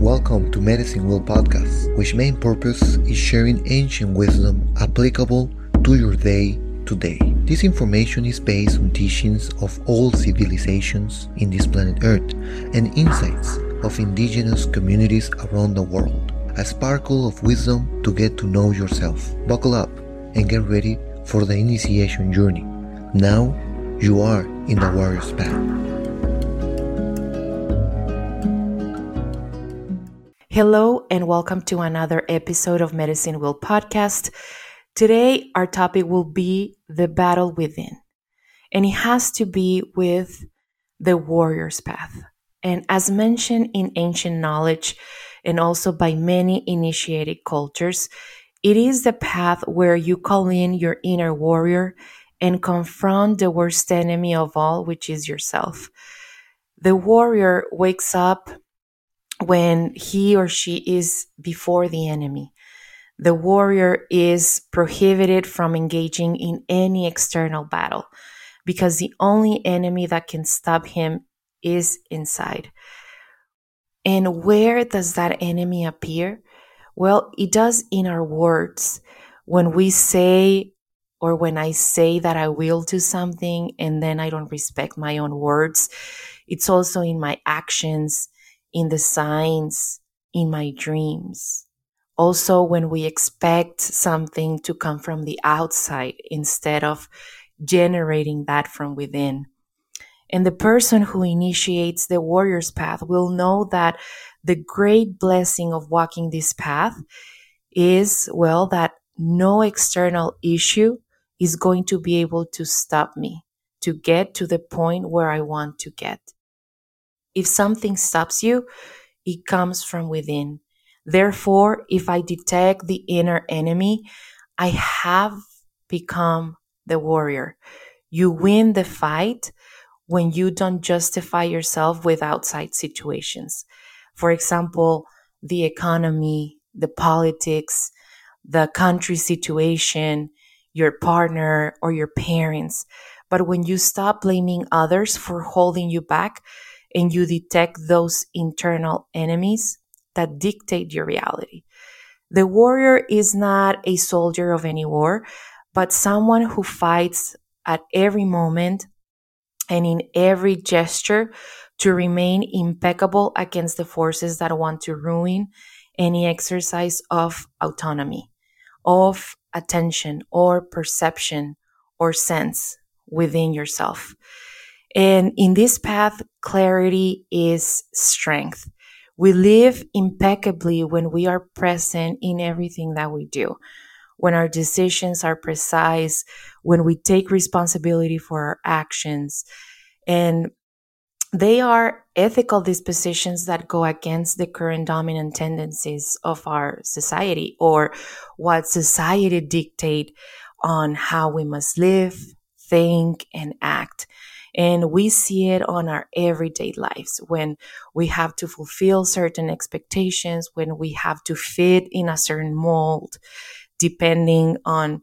Welcome to Medicine Wheel Podcast, which main purpose is sharing ancient wisdom applicable to your day to day. This information is based on teachings of all civilizations in this planet Earth and insights of indigenous communities around the world. A sparkle of wisdom to get to know yourself. Buckle up and get ready for the initiation journey. Now you are in the warrior's path. Hello, and welcome to another episode of Medicine Wheel podcast. Today, our topic will be the battle within, and it has to be with the warrior's path. And as mentioned in ancient knowledge and also by many initiatic cultures, it is the path where you call in your inner warrior and confront the worst enemy of all, which is yourself. The warrior wakes up when he or she is before the enemy. The warrior is prohibited from engaging in any external battle because the only enemy that can stop him is inside. And where does that enemy appear? Well, it does in our words. When we say, or when I say that I will do something and then I don't respect my own words, it's also in my actions in the signs, in my dreams. Also, when we expect something to come from the outside instead of generating that from within. And the person who initiates the warrior's path will know that the great blessing of walking this path is, well, that no external issue is going to be able to stop me to get to the point where I want to get. If something stops you, it comes from within. Therefore, if I detect the inner enemy, I have become the warrior. You win the fight when you don't justify yourself with outside situations. For example, the economy, the politics, the country situation, your partner, or your parents. But when you stop blaming others for holding you back, and you detect those internal enemies that dictate your reality. The warrior is not a soldier of any war, but someone who fights at every moment and in every gesture to remain impeccable against the forces that want to ruin any exercise of autonomy, of attention or perception or sense within yourself. And in this path, clarity is strength. We live impeccably when we are present in everything that we do, when our decisions are precise, when we take responsibility for our actions. And they are ethical dispositions that go against the current dominant tendencies of our society or what society dictate on how we must live, think, and act. And we see it on our everyday lives when we have to fulfill certain expectations, when we have to fit in a certain mold, depending on,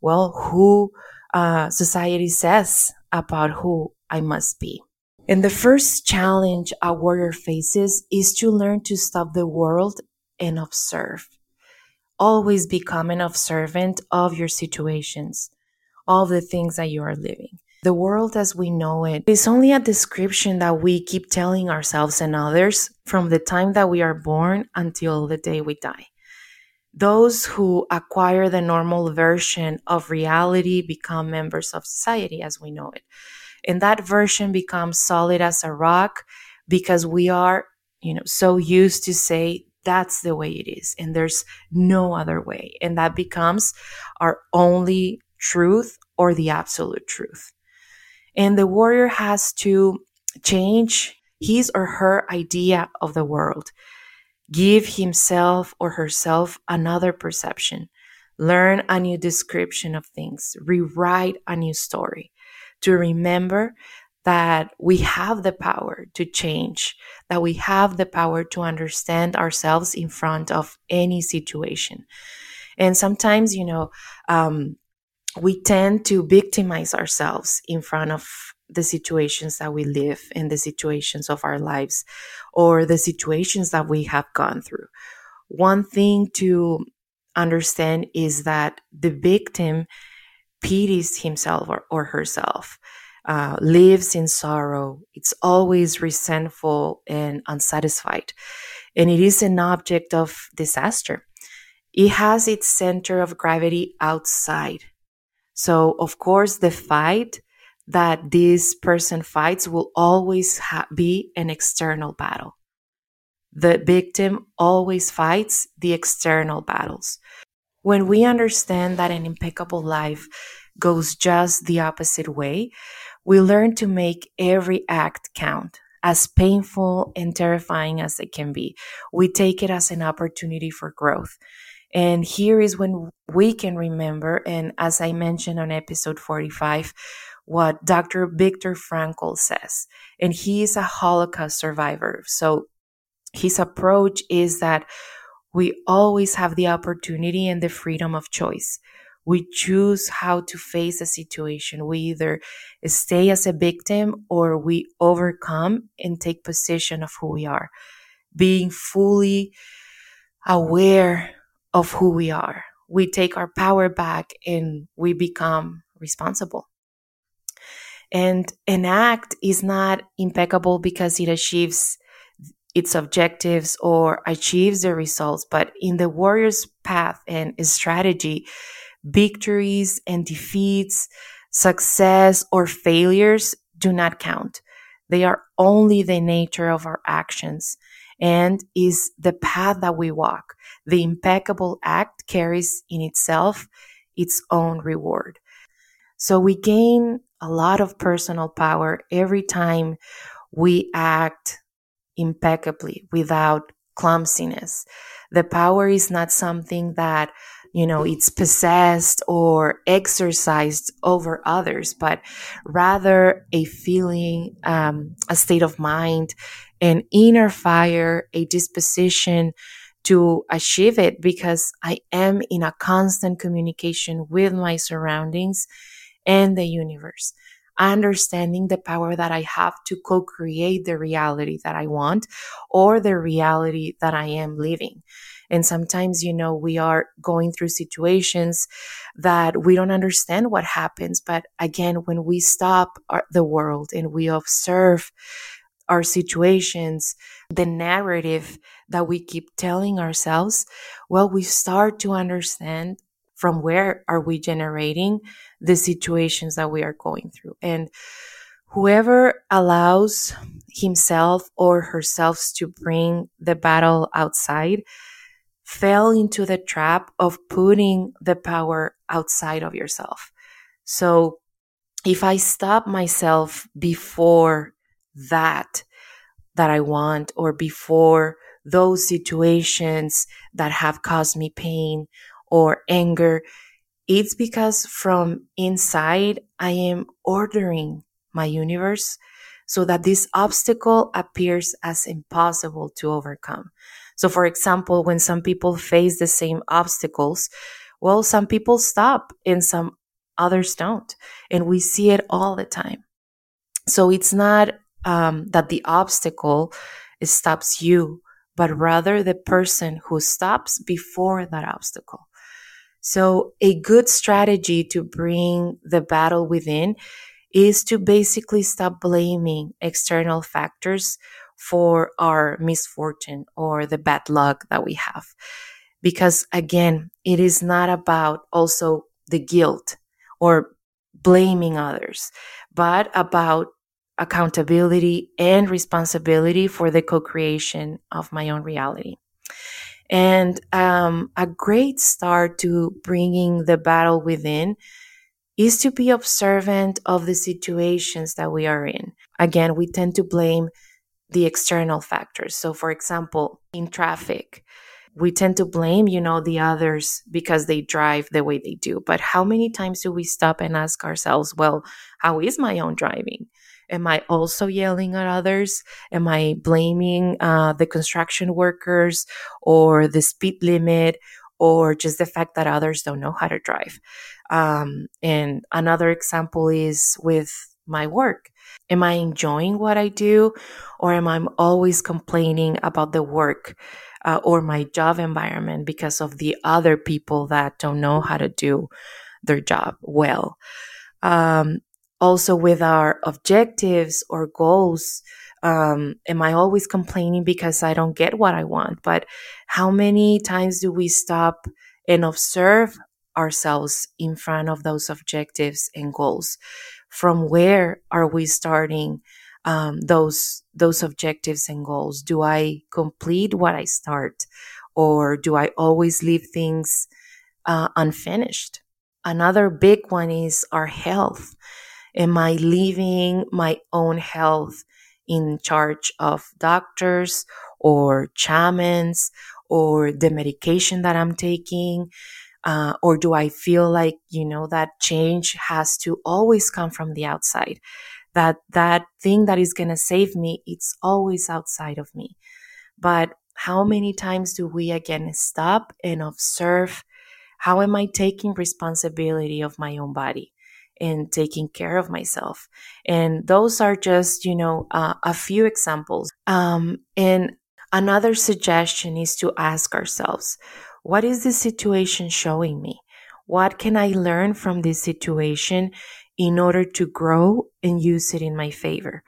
well, who uh, society says about who I must be. And the first challenge a warrior faces is to learn to stop the world and observe. Always become an observant of your situations, all the things that you are living. The world as we know it is only a description that we keep telling ourselves and others from the time that we are born until the day we die. Those who acquire the normal version of reality become members of society as we know it. And that version becomes solid as a rock because we are, you know, so used to say that's the way it is and there's no other way. And that becomes our only truth or the absolute truth. And the warrior has to change his or her idea of the world, give himself or herself another perception, learn a new description of things, rewrite a new story, to remember that we have the power to change, that we have the power to understand ourselves in front of any situation. And sometimes, you know, um, we tend to victimize ourselves in front of the situations that we live in the situations of our lives or the situations that we have gone through. One thing to understand is that the victim pities himself or, or herself, uh, lives in sorrow. It's always resentful and unsatisfied. And it is an object of disaster. It has its center of gravity outside. So, of course, the fight that this person fights will always ha- be an external battle. The victim always fights the external battles. When we understand that an impeccable life goes just the opposite way, we learn to make every act count, as painful and terrifying as it can be. We take it as an opportunity for growth. And here is when we can remember, and as I mentioned on episode 45, what Dr. Viktor Frankl says. And he is a Holocaust survivor. So his approach is that we always have the opportunity and the freedom of choice. We choose how to face a situation. We either stay as a victim or we overcome and take possession of who we are, being fully aware of who we are. We take our power back and we become responsible. And an act is not impeccable because it achieves its objectives or achieves the results, but in the warrior's path and strategy, victories and defeats, success or failures do not count. They are only the nature of our actions and is the path that we walk. The impeccable act carries in itself its own reward. So we gain a lot of personal power every time we act impeccably without clumsiness. The power is not something that, you know, it's possessed or exercised over others, but rather a feeling, um, a state of mind, an inner fire, a disposition to achieve it because I am in a constant communication with my surroundings and the universe. Understanding the power that I have to co create the reality that I want or the reality that I am living. And sometimes, you know, we are going through situations that we don't understand what happens. But again, when we stop our, the world and we observe our situations, the narrative that we keep telling ourselves, well, we start to understand from where are we generating the situations that we are going through. And whoever allows himself or herself to bring the battle outside fell into the trap of putting the power outside of yourself. So if I stop myself before that, that I want, or before those situations that have caused me pain or anger, it's because from inside I am ordering my universe so that this obstacle appears as impossible to overcome. So, for example, when some people face the same obstacles, well, some people stop and some others don't. And we see it all the time. So it's not um, that the obstacle stops you, but rather the person who stops before that obstacle. So a good strategy to bring the battle within is to basically stop blaming external factors for our misfortune or the bad luck that we have. Because again, it is not about also the guilt or blaming others, but about accountability and responsibility for the co creation of my own reality. And um, a great start to bringing the battle within is to be observant of the situations that we are in. Again, we tend to blame the external factors. So, for example, in traffic, we tend to blame, you know, the others because they drive the way they do. But how many times do we stop and ask ourselves, well, how is my own driving? Am I also yelling at others? Am I blaming uh, the construction workers or the speed limit or just the fact that others don't know how to drive? Um, and another example is with my work? Am I enjoying what I do or am I always complaining about the work uh, or my job environment because of the other people that don't know how to do their job well? Um, also with our objectives or goals, um, am I always complaining because I don't get what I want? But how many times do we stop and observe ourselves in front of those objectives and goals? From where are we starting um, those those objectives and goals? Do I complete what I start, or do I always leave things uh, unfinished? Another big one is our health. Am I leaving my own health in charge of doctors or shamans or the medication that I'm taking? Uh, or do I feel like, you know, that change has to always come from the outside? That that thing that is going to save me, it's always outside of me. But how many times do we again stop and observe how am I taking responsibility of my own body? And taking care of myself. And those are just, you know, uh, a few examples. Um, and another suggestion is to ask ourselves, what is this situation showing me? What can I learn from this situation in order to grow and use it in my favor?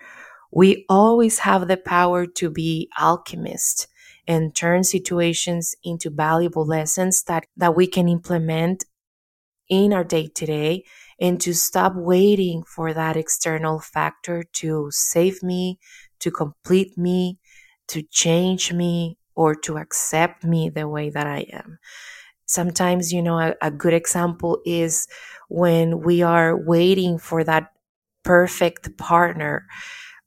We always have the power to be alchemists and turn situations into valuable lessons that, that we can implement in our day to day and to stop waiting for that external factor to save me, to complete me, to change me, or to accept me the way that I am. Sometimes, you know, a, a good example is when we are waiting for that perfect partner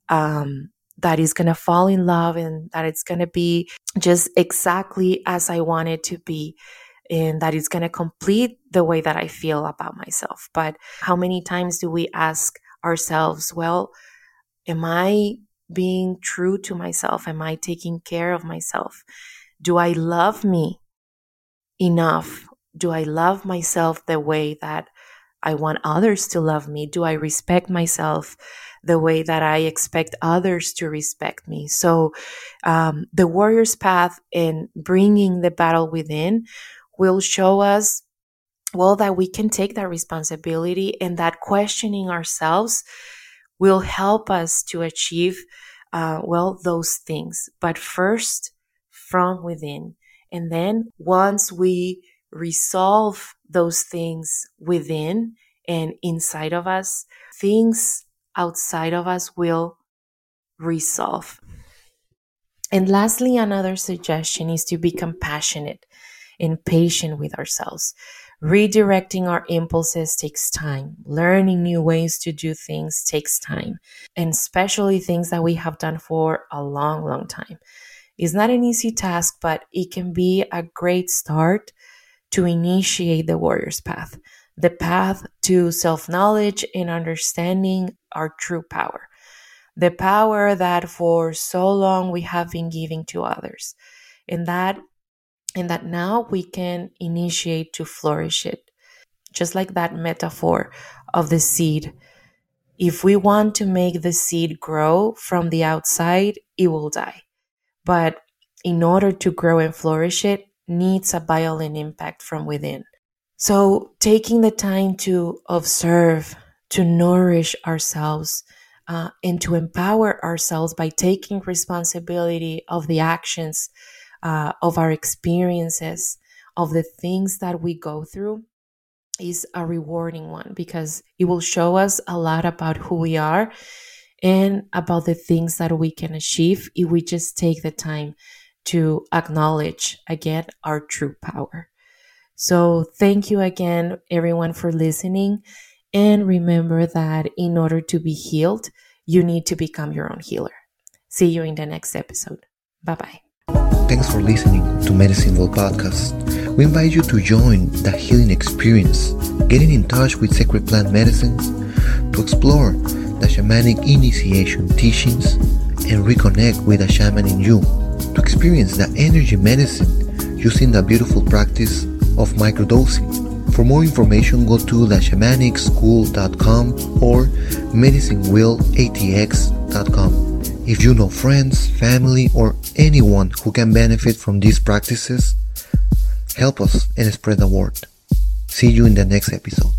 um, that is going to fall in love and that it's going to be just exactly as I want it to be and that it's going to complete the way that I feel about myself. But how many times do we ask ourselves, well, am I being true to myself? Am I taking care of myself? Do I love me enough? Do I love myself the way that I want others to love me? Do I respect myself the way that I expect others to respect me? So, um, the warrior's path in bringing the battle within will show us well that we can take that responsibility and that questioning ourselves will help us to achieve uh, well those things. But first from within. And then once we resolve those things within and inside of us things outside of us will resolve. And lastly another suggestion is to be compassionate and patient with ourselves. Redirecting our impulses takes time. Learning new ways to do things takes time, and especially things that we have done for a long, long time. It's not an easy task, but it can be a great start to initiate the warrior's path, the path to self knowledge and understanding our true power, the power that for so long we have been giving to others. And that and that now we can initiate to flourish it. Just like that metaphor of the seed. If we want to make the seed grow from the outside, it will die. But in order to grow and flourish it, needs a violent impact from within. So, taking the time to observe, to nourish ourselves, uh, and to empower ourselves by taking responsibility of the actions uh, of our experiences, of the things that we go through, is a rewarding one because it will show us a lot about who we are and about the things that we can achieve if we just take the time to acknowledge again our true power. So, thank you again, everyone, for listening. And remember that in order to be healed, you need to become your own healer. See you in the next episode. Bye bye. Thanks for listening to Medicine Wheel Podcast. We invite you to join the healing experience, getting in touch with sacred plant medicines, to explore the shamanic initiation teachings, and reconnect with the shaman in you, to experience the energy medicine using the beautiful practice of microdosing For more information, go to theshamanicschool.com or medicinewheelatx.com. If you know friends, family, or anyone who can benefit from these practices, help us and spread the word. See you in the next episode.